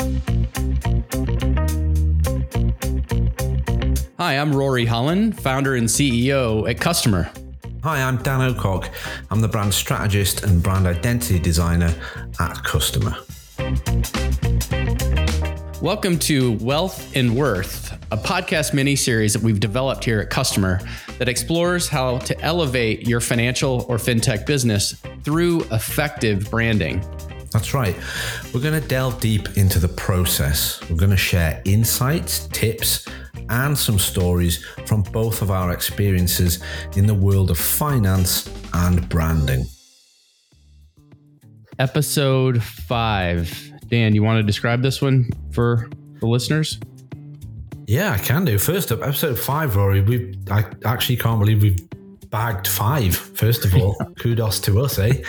Hi, I'm Rory Holland, founder and CEO at Customer. Hi, I'm Dan Ocock. I'm the brand strategist and brand identity designer at Customer. Welcome to Wealth and Worth, a podcast mini series that we've developed here at Customer that explores how to elevate your financial or fintech business through effective branding. That's right. We're going to delve deep into the process. We're going to share insights, tips, and some stories from both of our experiences in the world of finance and branding. Episode five. Dan, you want to describe this one for the listeners? Yeah, I can do. First up, episode five, Rory. We I actually can't believe we've bagged five. First of all, kudos to us, eh?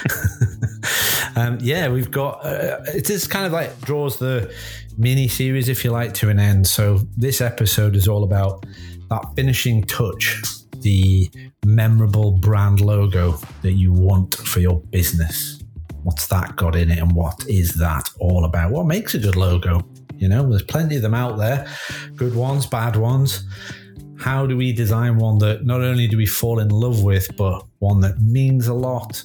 um, yeah, we've got. Uh, it is kind of like draws the mini series, if you like, to an end. So this episode is all about that finishing touch, the memorable brand logo that you want for your business. What's that got in it, and what is that all about? What makes a good logo? You know, there's plenty of them out there, good ones, bad ones. How do we design one that not only do we fall in love with, but one that means a lot,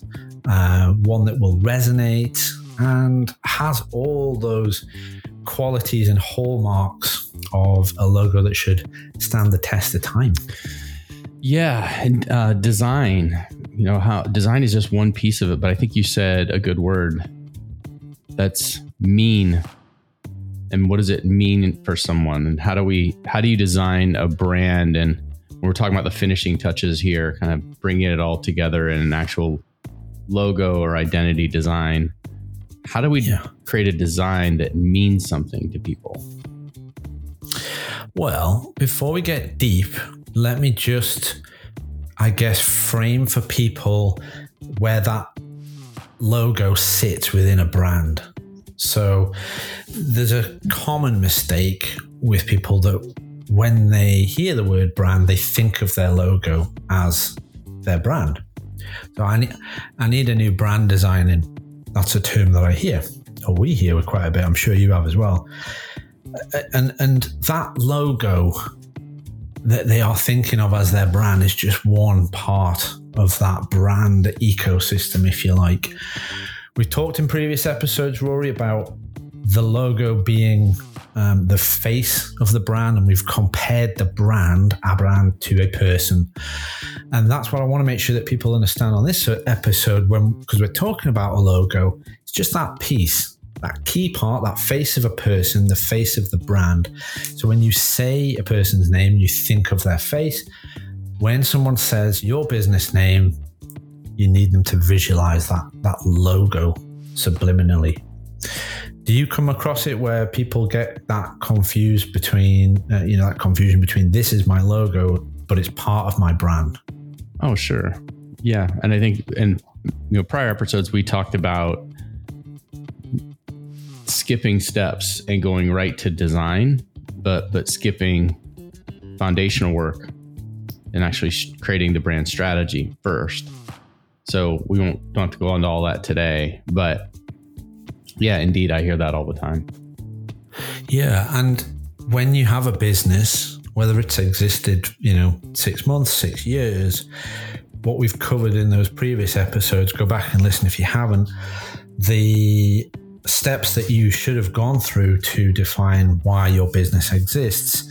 uh, one that will resonate, and has all those qualities and hallmarks of a logo that should stand the test of time. Yeah, and uh, design. You know how design is just one piece of it, but I think you said a good word. That's mean. And what does it mean for someone? And how do we how do you design a brand? And we're talking about the finishing touches here, kind of bringing it all together in an actual logo or identity design. How do we yeah. create a design that means something to people? Well, before we get deep, let me just, I guess, frame for people where that logo sits within a brand. So there's a common mistake with people that when they hear the word brand, they think of their logo as their brand. So I need, I need a new brand designing that's a term that I hear, or we hear quite a bit. I'm sure you have as well. And and that logo that they are thinking of as their brand is just one part of that brand ecosystem, if you like. We talked in previous episodes, Rory, about the logo being um, the face of the brand, and we've compared the brand, a brand, to a person. And that's what I want to make sure that people understand on this episode when, because we're talking about a logo, it's just that piece, that key part, that face of a person, the face of the brand. So when you say a person's name, you think of their face. When someone says your business name, you need them to visualize that, that logo subliminally. Do you come across it where people get that confused between, uh, you know, that confusion between this is my logo, but it's part of my brand? Oh, sure. Yeah. And I think in you know prior episodes we talked about skipping steps and going right to design, but but skipping foundational work and actually creating the brand strategy first. So we won't don't have to go into all that today, but yeah, indeed, I hear that all the time. Yeah, and when you have a business whether it's existed, you know, six months, six years, what we've covered in those previous episodes, go back and listen if you haven't. The steps that you should have gone through to define why your business exists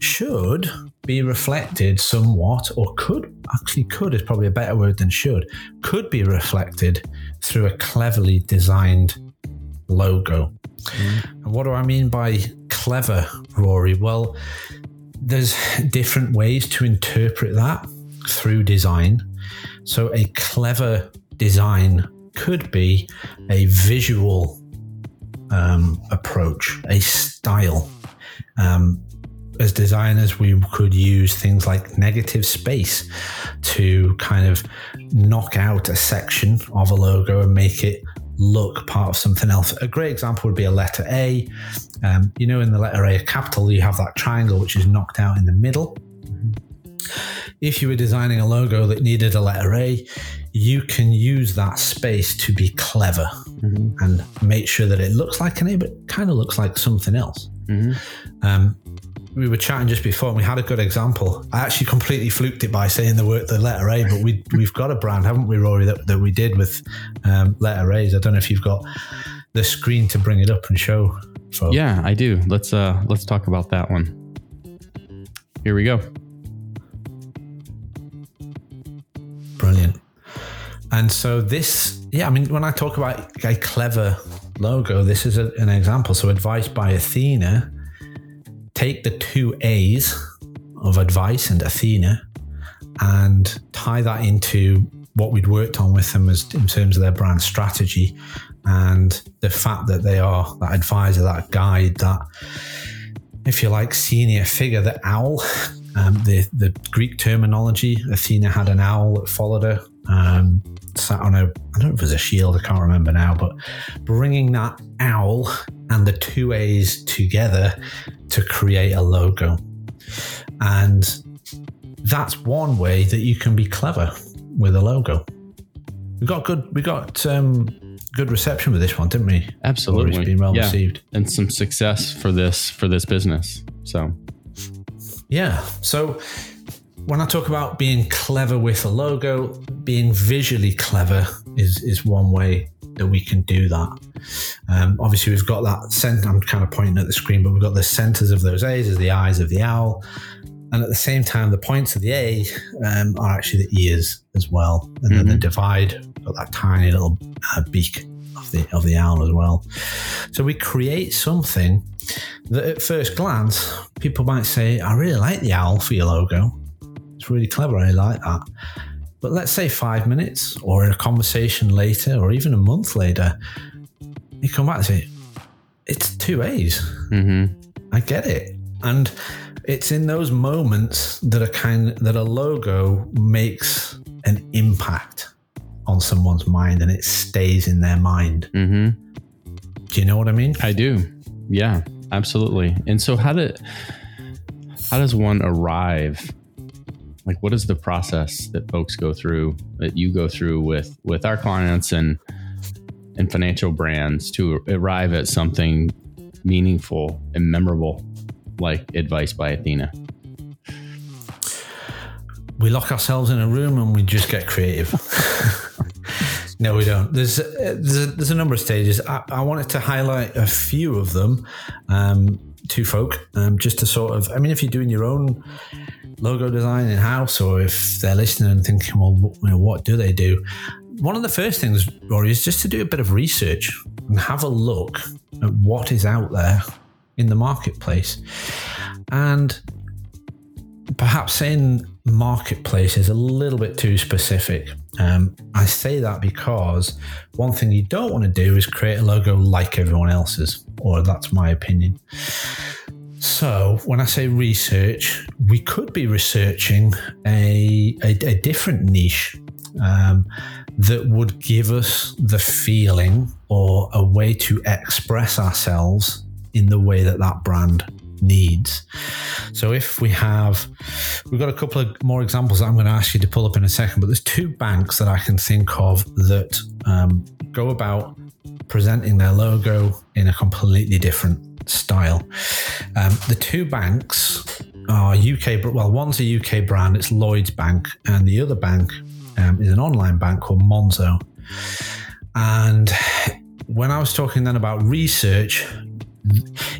should be reflected somewhat, or could actually could is probably a better word than should, could be reflected through a cleverly designed logo. Mm. And what do I mean by clever, Rory? Well, there's different ways to interpret that through design. So, a clever design could be a visual um, approach, a style. Um, as designers, we could use things like negative space to kind of knock out a section of a logo and make it look part of something else. A great example would be a letter A. Um, you know, in the letter A, a capital, you have that triangle which is knocked out in the middle. If you were designing a logo that needed a letter A, you can use that space to be clever Mhm. and make sure that it looks like an A, but kind of looks like something else. Mhm. Um, we were chatting just before, and we had a good example. I actually completely fluked it by saying the word the letter A, but we we've got a brand, haven't we, Rory, that, that we did with um, letter A's. I don't know if you've got the screen to bring it up and show. Folks. Yeah, I do. Let's uh let's talk about that one. Here we go. And so this, yeah, I mean, when I talk about a clever logo, this is a, an example. So advice by Athena, take the two A's of advice and Athena and tie that into what we'd worked on with them as in terms of their brand strategy and the fact that they are that advisor, that guide, that if you like, senior figure, the owl. Um, the the Greek terminology, Athena had an owl that followed her, um, sat on a I don't know if it was a shield, I can't remember now, but bringing that owl and the two A's together to create a logo, and that's one way that you can be clever with a logo. We got good. We got um, good reception with this one, didn't we? Absolutely. It's been well yeah. received. And some success for this for this business. So Yeah. So when I talk about being clever with a logo, being visually clever is is one way that we can do that. Um, obviously, we've got that center. I'm kind of pointing at the screen, but we've got the centers of those A's as the eyes of the owl, and at the same time, the points of the A um, are actually the ears as well, and then the divide got that tiny little uh, beak of the of the owl as well. So we create something that at first glance, people might say, I really like the owl for your logo. It's really clever. I like that. But let's say five minutes or in a conversation later or even a month later, you come back and say, it's two A's. mhm. I get it. And it's in those moments that a kind that a logo makes an impact on someone's mind and it stays in their mind. Mhm. Do you know what I mean? I do. Yeah, absolutely. And so how did how does one arrive? Like what is the process that folks go through that you go through with with our clients and and financial brands to arrive at something meaningful and memorable like advice by Athena? we lock ourselves in a room and we just get creative. no, we don't. There's there's a, there's a number of stages. I, I wanted to highlight a few of them um, to folk, um, just to sort of. I mean, if you're doing your own logo design in house, or if they're listening and thinking, well, what, you know, what do they do? One of the first things, Rory, is just to do a bit of research and have a look at what is out there in the marketplace, and perhaps saying marketplace is a little bit too specific. Um, I say that because one thing you don't want to do is create a logo like everyone else's, or that's my opinion. So when I say research, we could be researching a, a, a different niche um, that would give us the feeling or a way to express ourselves in the way that that brand needs. So if we have, we've got a couple of more examples that I'm going to ask you to pull up in a second, but there's two banks that I can think of that um, go about presenting their logo in a completely different style. Um, the two banks are UK, well, one's a UK brand, it's Lloyd's Bank, and the other bank um, is an online bank called Monzo. And when I was talking then about research,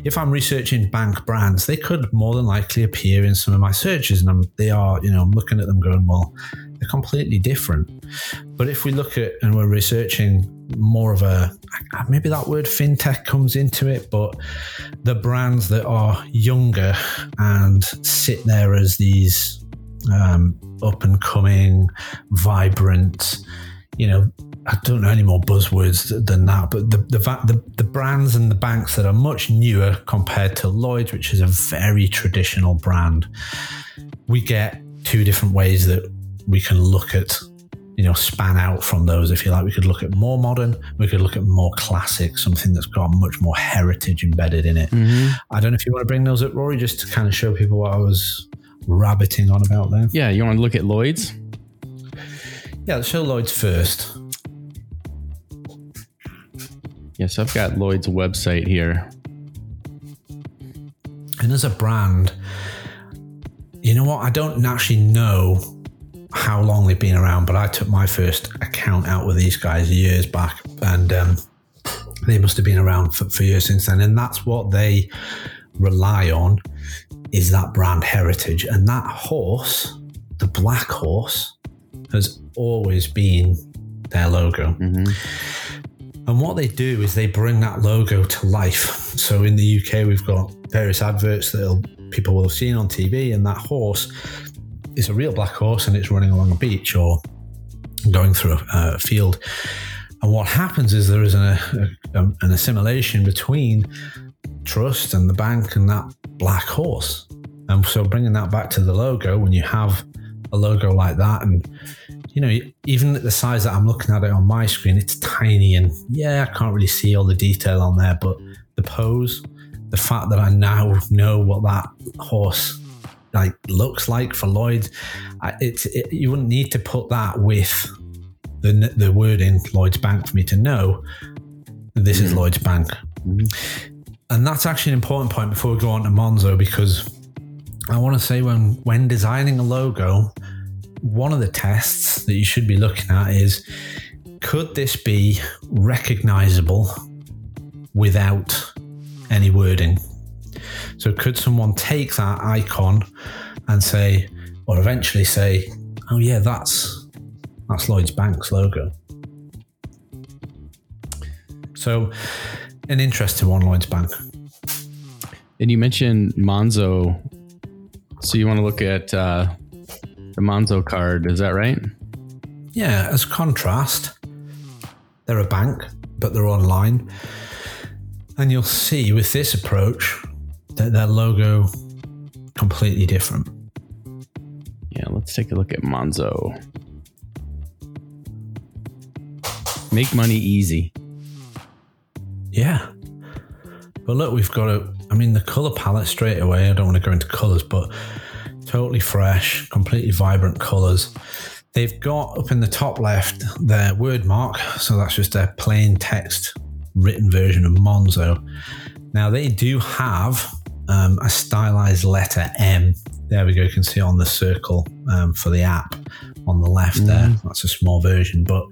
if I'm researching bank brands, they could more than likely appear in some of my searches, and I'm, they are, you know, I'm looking at them going, well, they're completely different. But if we look at and we're researching more of a maybe that word fintech comes into it, but the brands that are younger and sit there as these um, up and coming, vibrant, you know, I don't know any more buzzwords than that, but the, the the the brands and the banks that are much newer compared to Lloyd's, which is a very traditional brand, we get two different ways that we can look at, you know, span out from those. If you like, we could look at more modern, we could look at more classic, something that's got much more heritage embedded in it. Mm-hmm. I don't know if you want to bring those up, Rory, just to kind of show people what I was rabbiting on about there. Yeah, you want to look at Lloyd's? Yeah, let's show Lloyd's first. Yes, I've got Lloyd's website here. And as a brand, you know what? I don't actually know how long they've been around, but I took my first account out with these guys years back, and um, they must have been around for, for years since then. And that's what they rely on is that brand heritage. And that horse, the black horse, has always been their logo. And what they do is they bring that logo to life. So in the UK, we've got various adverts that people will have seen on TV, and that horse is a real black horse and it's running along a beach or going through a, a field. And what happens is there is an, a, um, an assimilation between trust and the bank and that black horse. And so bringing that back to the logo, when you have a logo like that, and you know, even at the size that I'm looking at it on my screen, it's tiny, and yeah, I can't really see all the detail on there, but the pose, the fact that I now know what that horse like looks like for Lloyd, it's it, you wouldn't need to put that with the the word in Lloyd's Bank for me to know this is mm. Lloyd's Bank. Mm. And that's actually an important point before we go on to Monzo because I want to say when when designing a logo, one of the tests that you should be looking at is could this be recognizable without any wording? So could someone take that icon and say, or eventually say, oh yeah, that's that's Lloyd's Bank's logo. So an interesting one, Lloyd's Bank. And you mentioned Monzo. So you want to look at uh, the Monzo card, is that right? Yeah, as contrast, they're a bank, but they're online. And you'll see with this approach that their logo completely different. Yeah, let's take a look at Monzo. Make money easy. Yeah. But look, we've got a, I mean, the color palette straight away. I don't want to go into colors, but totally fresh, completely vibrant colors. They've got up in the top left their word mark. So that's just their plain text written version of Monzo. Now they do have um, a stylized letter M. There we go. You can see on the circle um, for the app on the left mm. there. That's a small version, but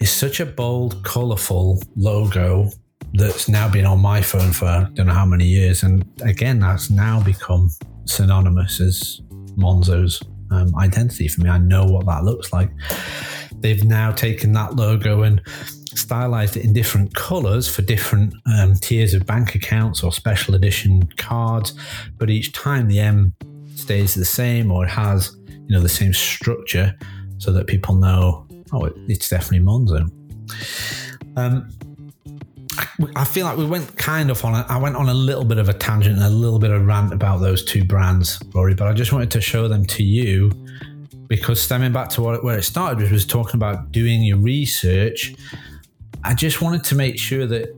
it's such a bold, colorful logo that's now been on my phone for I don't know how many years. And again, that's now become synonymous as Monzo's um, identity for me. I know what that looks like. They've now taken that logo and stylized it in different colors for different um, tiers of bank accounts or special edition cards. But each time the M stays the same or it has, you know, the same structure so that people know, oh, it's definitely Monzo. Um, I feel like we went kind of on. A, I went on a little bit of a tangent and a little bit of rant about those two brands, Rory. But I just wanted to show them to you because stemming back to what, where it started, which was talking about doing your research. I just wanted to make sure that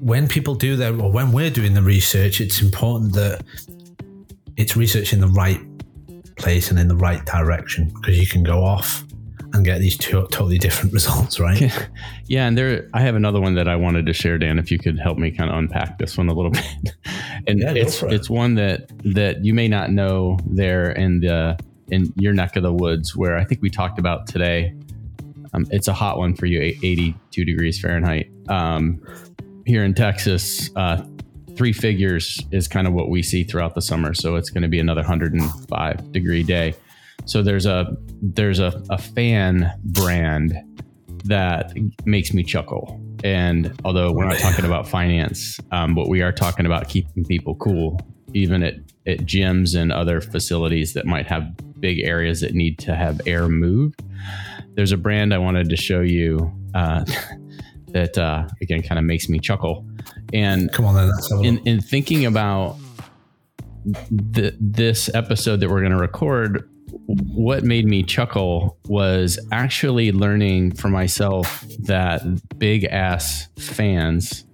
when people do their or when we're doing the research, it's important that it's research in the right place and in the right direction because you can go off and get these two totally different results, right? yeah, and there I have another one that I wanted to share, Dan. If you could help me kind of unpack this one a little bit, and yeah, it's it. it's one that that you may not know there in the in your neck of the woods, where I think we talked about today. Um, it's a hot one for you, 82 degrees Fahrenheit. Um, here in Texas, uh, three figures is kind of what we see throughout the summer. So it's going to be another 105 degree day. So there's a there's a, a fan brand that makes me chuckle. And although we're not talking about finance, um, but we are talking about keeping people cool, even at, at gyms and other facilities that might have big areas that need to have air moved. There's a brand I wanted to show you uh, that, uh, again, kind of makes me chuckle. And come on, then, in, in thinking about the, this episode that we're going to record, what made me chuckle was actually learning for myself that big ass fans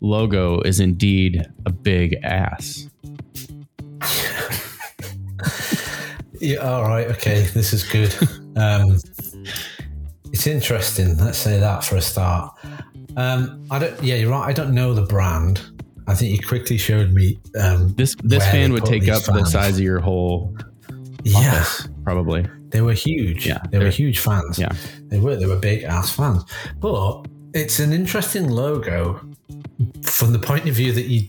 logo is indeed a big ass. yeah, all right, okay, this is good. Um, it's interesting. Let's say that for a start. Um, I don't. Yeah, you're right. I don't know the brand. I think you quickly showed me. Um, This this fan would take up the size of your whole Yeah, probably. they were huge. Yeah, they were huge fans. Yeah. they were. They were big ass fans. But it's an interesting logo from the point of view that you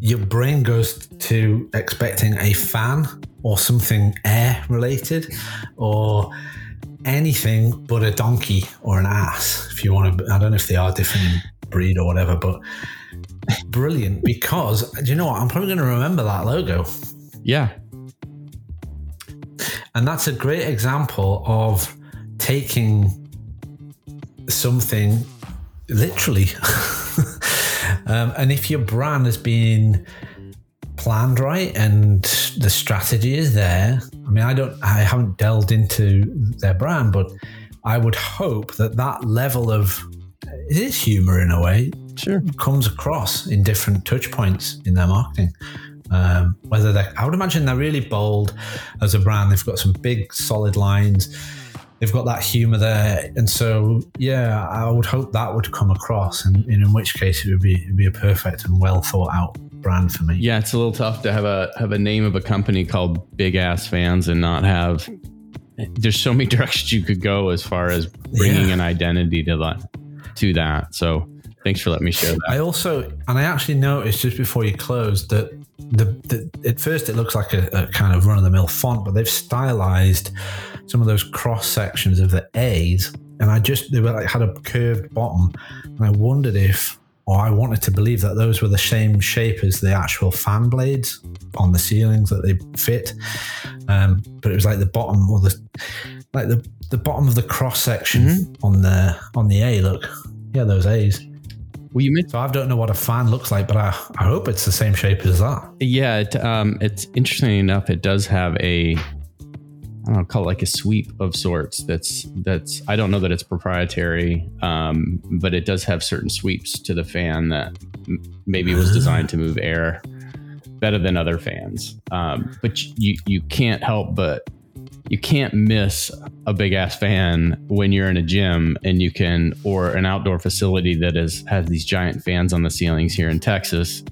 your brain goes to expecting a fan or something air related or anything but a donkey or an ass if you want to i don't know if they are different breed or whatever but brilliant because do you know what i'm probably going to remember that logo Yeah. and that's a great example of taking something literally. um, and if your brand has been planned right and the strategy is there, I mean, I don't, I haven't delved into their brand, but I would hope that that level of it is humor in a way Sure. comes across in different touch points in their marketing. Um, whether they, I would imagine they're really bold as a brand. They've got some big, solid lines. They've got that humor there, and so yeah, I would hope that would come across. And, and in which case, it would be it'd be a perfect and well thought out brand for me. Yeah, it's a little tough to have a have a name of a company called Big Ass Fans and not have. There's so many directions you could go as far as bringing Yeah. an identity to that. To that, so thanks for letting me share that. I also, and I actually noticed just before you closed that the, the at first it looks like a, a kind of run of the mill font, but they've stylized some of those cross sections of the A's, and I just they were like had a curved bottom, and I wondered if, or I wanted to believe that those were the same shape as the actual fan blades on the ceilings that they fit, um, but it was like the bottom or the like the the bottom of the cross section on the on the A. Look, yeah, those A's. well, you So I don't know what a fan looks like, but I, I hope it's the same shape as that. Yeah, it, um, it's interesting enough. It does have a, I don't know, call it like a sweep of sorts. That's that's. I don't know that it's proprietary, um, but it does have certain sweeps to the fan that m- maybe was designed to move air better than other fans. Um, but you you can't help but you can't miss a big ass fan when you're in a gym and you can or an outdoor facility that is has these giant fans on the ceilings here in Texas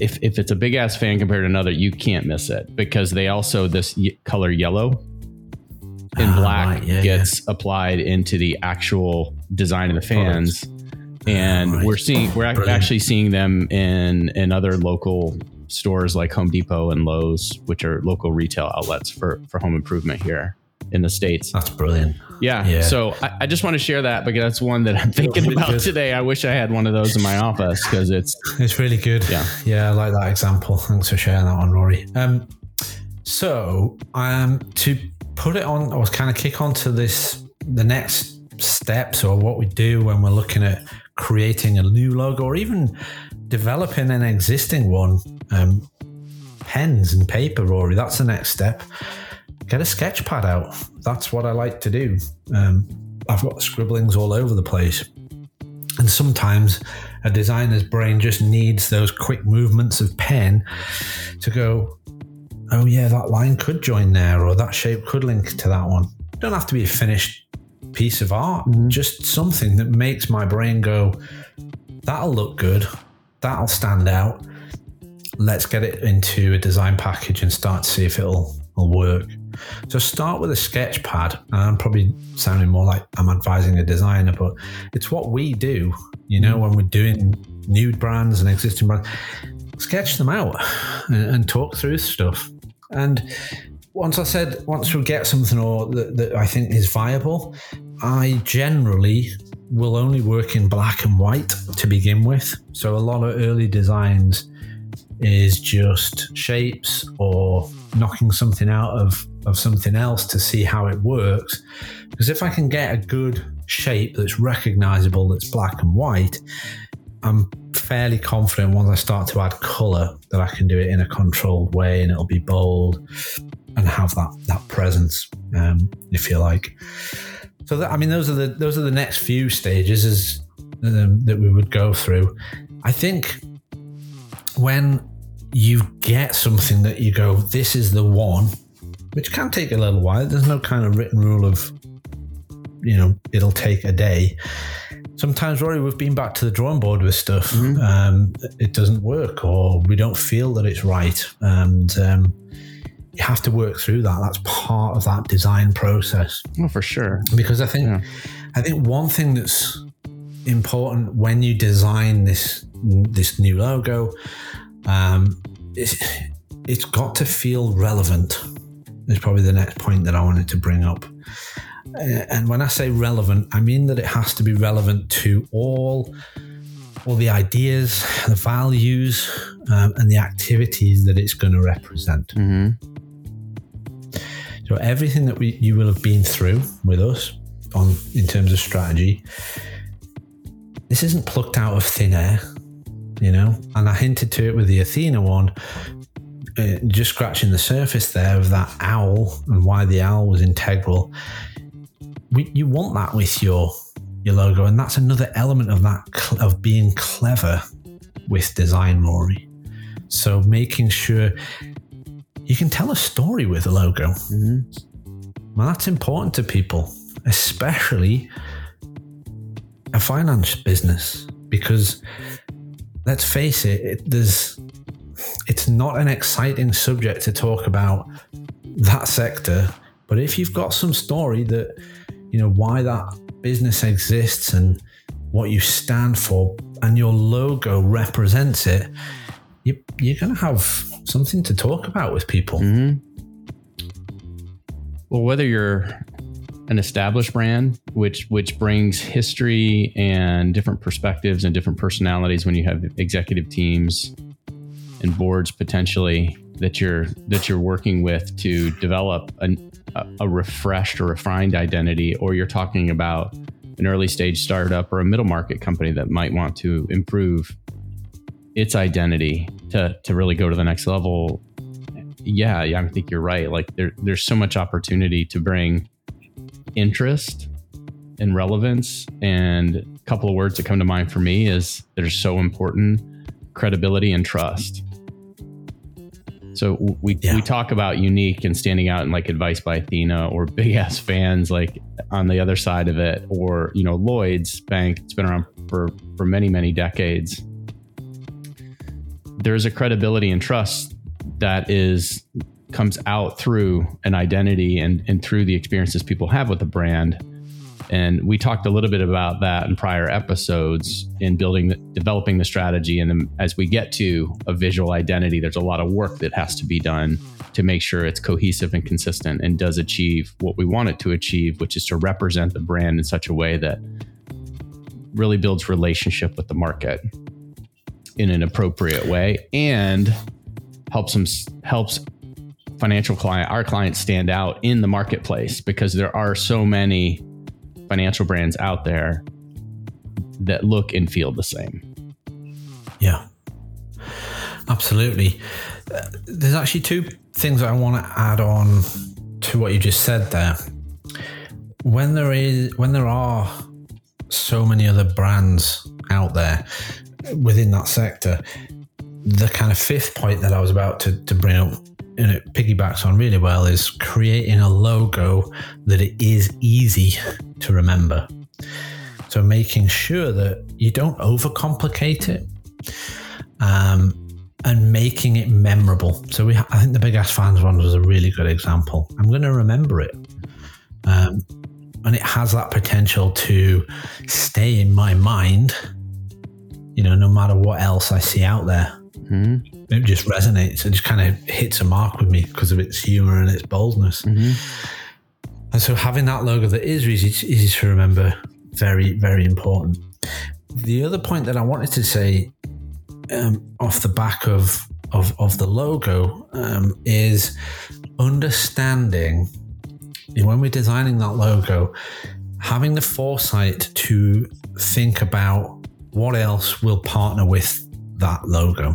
if if it's a big ass fan compared to another, you can't miss it because they also this y- color yellow and Ah, black right, yeah, gets applied into the actual design of the fans. And Ah, right. we're seeing we're Brilliant. actually seeing them in in other local stores like Home Depot and Lowe's, which are local retail outlets for for home improvement here in the states. That's brilliant. Yeah. Yeah. So I, I just want to share that because that's one that I'm thinking about good. today. I wish I had one of those in my office because it's It's really good. Yeah. Yeah, I like that example. Thanks for sharing that one, Rory. Um, so I um, to put it on or kind of kick on to this, the next steps or what we do when we're looking at creating a new logo or even developing an existing one, um, pens and paper, Rory. That's the next step. Get a sketch pad out. That's what I like to do. Um, I've got scribblings all over the place. And sometimes a designer's brain just needs those quick movements of pen to go, oh, yeah, that line could join there, or that shape could link to that one. don't have to be a finished piece of art, just something that makes my brain go, that'll look good, that'll stand out. Let's get it into a design package and start to see if it'll, it'll work. So start with a sketch pad. I'm probably sounding more like I'm advising a designer, but it's what we do, you know, when we're doing new brands and existing brands. Sketch them out and, and talk through stuff. And once I said, once we get something or that, that I think is viable, I generally will only work in black and white to begin with. So a lot of early designs is just shapes or knocking something out of, of something else to see how it works. Because if I can get a good shape that's recognizable, that's black and white, I'm fairly confident once I start to add color that I can do it in a controlled way and it'll be bold and have that that presence, um, if you like. So that, I mean, those are the those are the next few stages is um, that we would go through. I think when you get something that you go, this is the one, which can take a little while. There's no kind of written rule of, you know, it'll take a day. Sometimes, Rory, we've been back to the drawing board with stuff. Mm-hmm. Um, it doesn't work, or we don't feel that it's right, and um, you have to work through that. That's part of that design process. Oh, for sure. Because I think, yeah. I think one thing that's important when you design this this new logo, um, it's, it's got to feel relevant. Is probably the next point that I wanted to bring up. Uh, and when I say relevant, I mean that it has to be relevant to all all the ideas, the values, um, and the activities that it's going to represent. Mm-hmm. So everything that we you will have been through with us on in terms of strategy, this isn't plucked out of thin air, you know. And I hinted to it with the Athena one, uh, just scratching the surface there of that owl and why the owl was integral. We, you want that with your your logo, and that's another element of that of being clever with design, Rory. So making sure you can tell a story with a logo. Mm-hmm. Well, that's important to people, especially a finance business, because let's face it, it there's it's not an exciting subject to talk about that sector. But if you've got some story that, you know, why that business exists and what you stand for, and your logo represents it, you, you're going to have something to talk about with people. Mm-hmm. Well, whether you're an established brand, which which brings history and different perspectives and different personalities when you have executive teams and boards potentially that you're that you're working with to develop a, a refreshed or refined identity, or you're talking about an early stage startup or a middle market company that might want to improve its identity to to really go to the next level. Yeah, yeah, I think you're right. Like there, there's so much opportunity to bring interest and relevance. And a couple of words that come to mind for me is that are so important: credibility and trust. So we yeah. we talk about unique and standing out and like advice by Athena or big ass fans like on the other side of it, or you know Lloyd's Bank. It's been around for for many many decades. There's a credibility and trust that is comes out through an identity and and through the experiences people have with the brand and we talked a little bit about that in prior episodes in building, the, developing the strategy. And then as we get to a visual identity, there's a lot of work that has to be done to make sure it's cohesive and consistent and does achieve what we want it to achieve, which is to represent the brand in such a way that really builds relationship with the market in an appropriate way and helps them helps financial client our clients stand out in the marketplace because there are so many financial brands out there that look and feel the same. Yeah, absolutely. Uh, there's actually two things I want to add on to what you just said there. When there is, when there are so many other brands out there within that sector, the kind of fifth point that I was about to, to bring up and it piggybacks on really well is creating a logo that it is easy to remember. So making sure that you don't overcomplicate it. Um, and making it memorable. So we, I think the Big Ass Fans one was a really good example. I'm going to remember it, um, and it has that potential to stay in my mind. You know, no matter what else I see out there. Mm-hmm it just resonates. It just kind of hits a mark with me because of its humor and its boldness. Mm-hmm. And so having that logo that is easy, easy to remember, very, very important. The other point that I wanted to say um, off the back of of, of the logo um, is understanding when we're designing that logo, having the foresight to think about what else will partner with that logo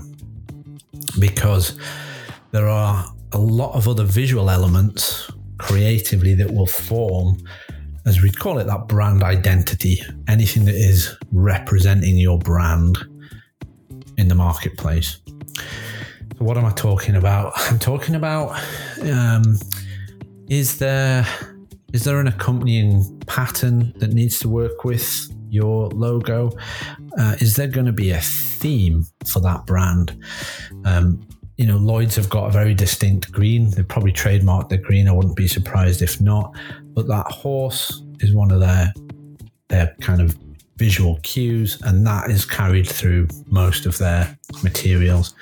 because there are a lot of other visual elements creatively that will form, as we call it, that brand identity. Anything that is representing your brand in the marketplace. So, what am I talking about? I'm talking about um, is there is there an accompanying pattern that needs to work with your logo? Uh, is there going to be a theme for that brand? Um, you know, Lloyd's have got a very distinct green. They've probably trademarked the green. I wouldn't be surprised if not. But that horse is one of their their kind of visual cues, and that is carried through most of their materials.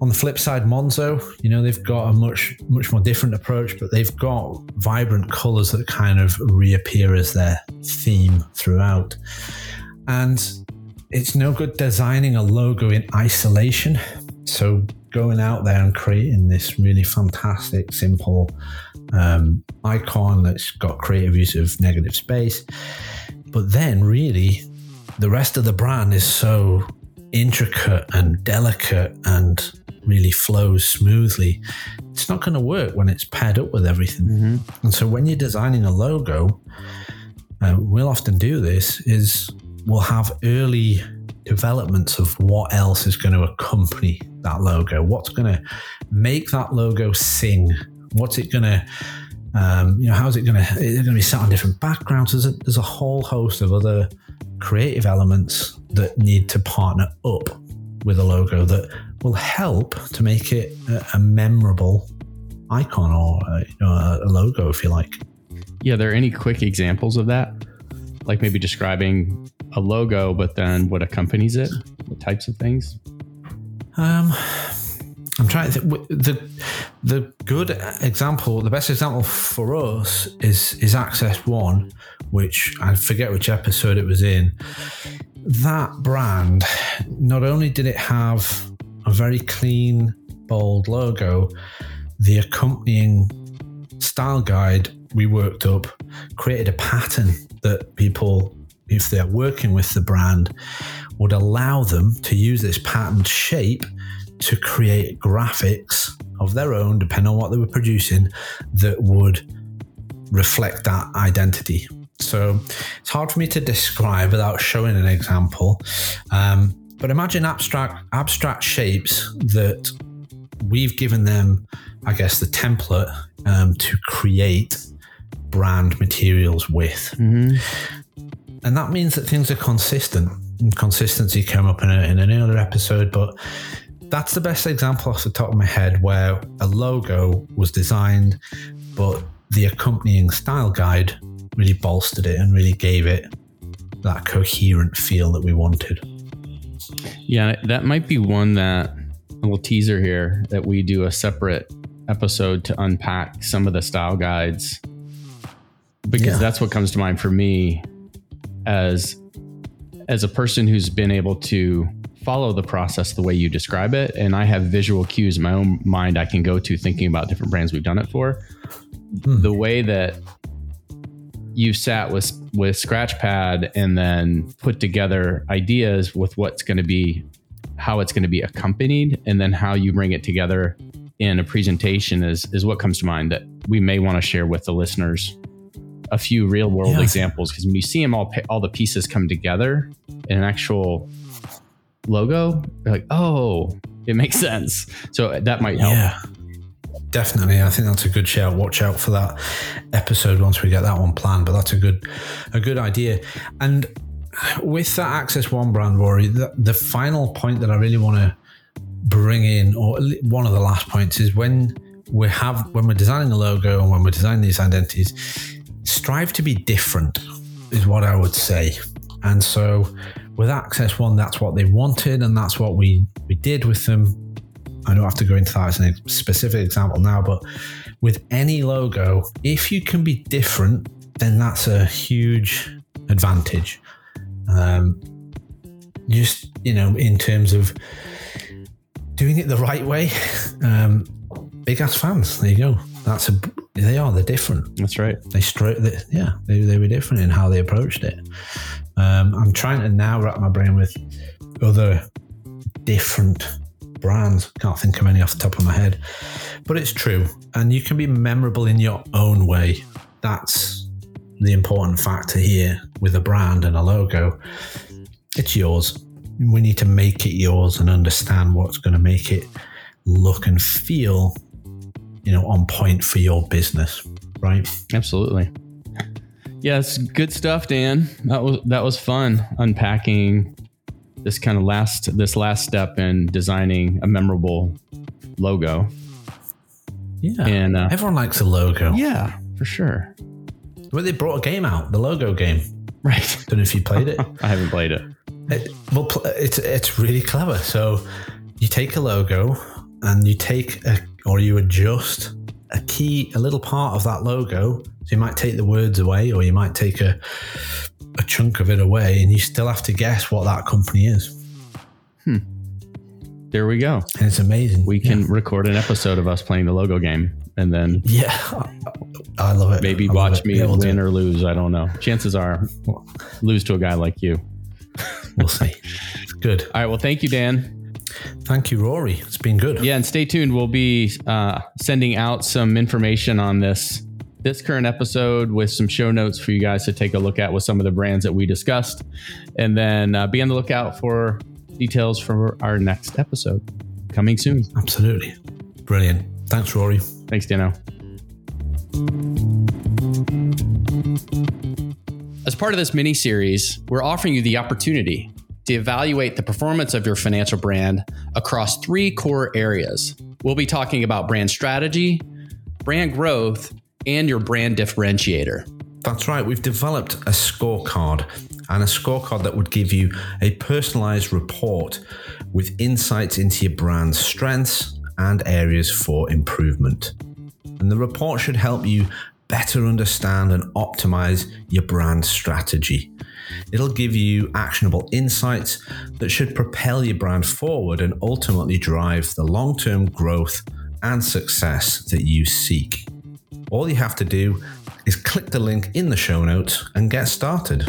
On the flip side, Monzo, you know, they've got a much much more different approach, but they've got vibrant colours that kind of reappear as their theme throughout. And it's no good designing a logo in isolation. So going out there and creating this really fantastic, simple um, icon that's got creative use of negative space. But then, really, the rest of the brand is so intricate and delicate and really flows smoothly. It's not going to work when it's paired up with everything. Mm-hmm. And so, when you're designing a logo, uh, we'll often do this is we'll have early developments of what else is going to accompany that logo, what's going to make that logo sing, what's it going to, um, you know, how's it going to, is it going to be set on different backgrounds? There's a, there's a whole host of other creative elements that need to partner up with a logo that will help to make it a, a memorable icon or a, you know, a logo, if you like. Yeah, are there any quick examples of that? Like maybe describing a logo, but then what accompanies it? What types of things? Um, I'm trying to think. The the good example, the best example for us is is Access One, which I forget which episode it was in. That brand, not only did it have a very clean, bold logo, the accompanying style guide we worked up created a pattern that people if they're working with the brand, would allow them to use this patterned shape to create graphics of their own, depending on what they were producing, that would reflect that identity. So it's hard for me to describe without showing an example. Um, but imagine abstract abstract shapes that we've given them, I guess, the template um, to create brand materials with. Mm-hmm. And that means that things are consistent. And consistency came up in, a, in an earlier episode, but that's the best example off the top of my head where a logo was designed, but the accompanying style guide really bolstered it and really gave it that coherent feel that we wanted. Yeah, that might be one that a little teaser here that we do a separate episode to unpack some of the style guides because yeah. that's what comes to mind for me as as a person who's been able to follow the process the way you describe it and i have visual cues in my own mind i can go to thinking about different brands we've done it for hmm. the way that you sat with with scratchpad and then put together ideas with what's going to be how it's going to be accompanied and then how you bring it together in a presentation is is what comes to mind that we may want to share with the listeners a few real world examples because when you see them all, all the pieces come together in an actual logo, you're like, oh, it makes sense. So uh, that might help. Yeah, definitely. I think that's a good shout. Watch out for that episode once we get that one planned. But that's a good, a good idea. And with that Access One brand, Rory, the, the final point that I really want to bring in, or one of the last points, is when we have when we're designing a logo and when we're designing these identities strive to be different, is what I would say. And so with Access One, that's what they wanted, and that's what we, we did with them. I don't have to go into that as a specific example now, but with any logo, if you can be different, then that's a huge advantage. Um, just, you know, in terms of doing it the right way, um, big ass fans. There you go. That's a they are. They're different. That's right. They straight. They, yeah, they, they were different in how they approached it. Um, I'm trying to now wrap my brain with other different brands. Can't think of any off the top of my head, but it's true. And you can be memorable in your own way. That's the important factor here with a brand and a logo. It's yours. We need to make it yours and understand what's going to make it look and feel you know on point for your business, right? Absolutely. Yes, good stuff, Dan. That was that was fun unpacking this kind of last this last step in designing a memorable logo. Yeah, And uh, everyone likes a logo. yeah, for sure. Well, they brought a game out, the logo game. Right. Don't know if you played it. I haven't played it. It- well, it's it's really clever. So you take a logo and you take a, or you adjust a key, a little part of that logo. So you might take the words away, or you might take a a chunk of it away, and you still have to guess what that company is. Hmm. There we go. And it's amazing. We can record an episode of us playing the logo game and then yeah, I love it. maybe I watch it. me Yeah, we'll win or lose. I don't know. Chances are lose to a guy like you. We'll see. It's good. All right. Well, thank you, Dan. Thank you, Rory. It's been good. Yeah, and stay tuned. We'll be uh, sending out some information on this this current episode with some show notes for you guys to take a look at with some of the brands that we discussed, and then uh, be on the lookout for details for our next episode coming soon. Absolutely. Brilliant. Thanks, Rory. Thanks, Dano. As part of this mini series, we're offering you the opportunity to evaluate the performance of your financial brand across three core areas. We'll be talking about brand strategy, brand growth, and your brand differentiator. That's right. We've developed a scorecard and a scorecard that would give you a personalized report with insights into your brand's strengths and areas for improvement. And the report should help you better understand and optimize your brand strategy. It'll give you actionable insights that should propel your brand forward and ultimately drive the long term growth and success that you seek. All you have to do is click the link in the show notes and get started.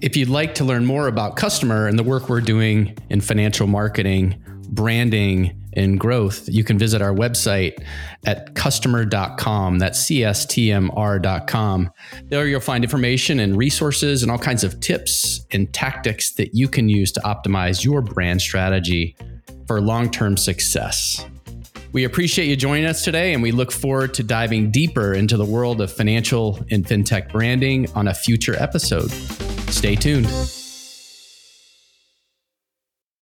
If you'd like to learn more about customer and the work we're doing in financial marketing, branding, and growth, you can visit our website at customer.com. That's CSTMR.com. There you'll find information and resources and all kinds of tips and tactics that you can use to optimize your brand strategy for long term success. We appreciate you joining us today, and we look forward to diving deeper into the world of financial and fintech branding on a future episode. Stay tuned.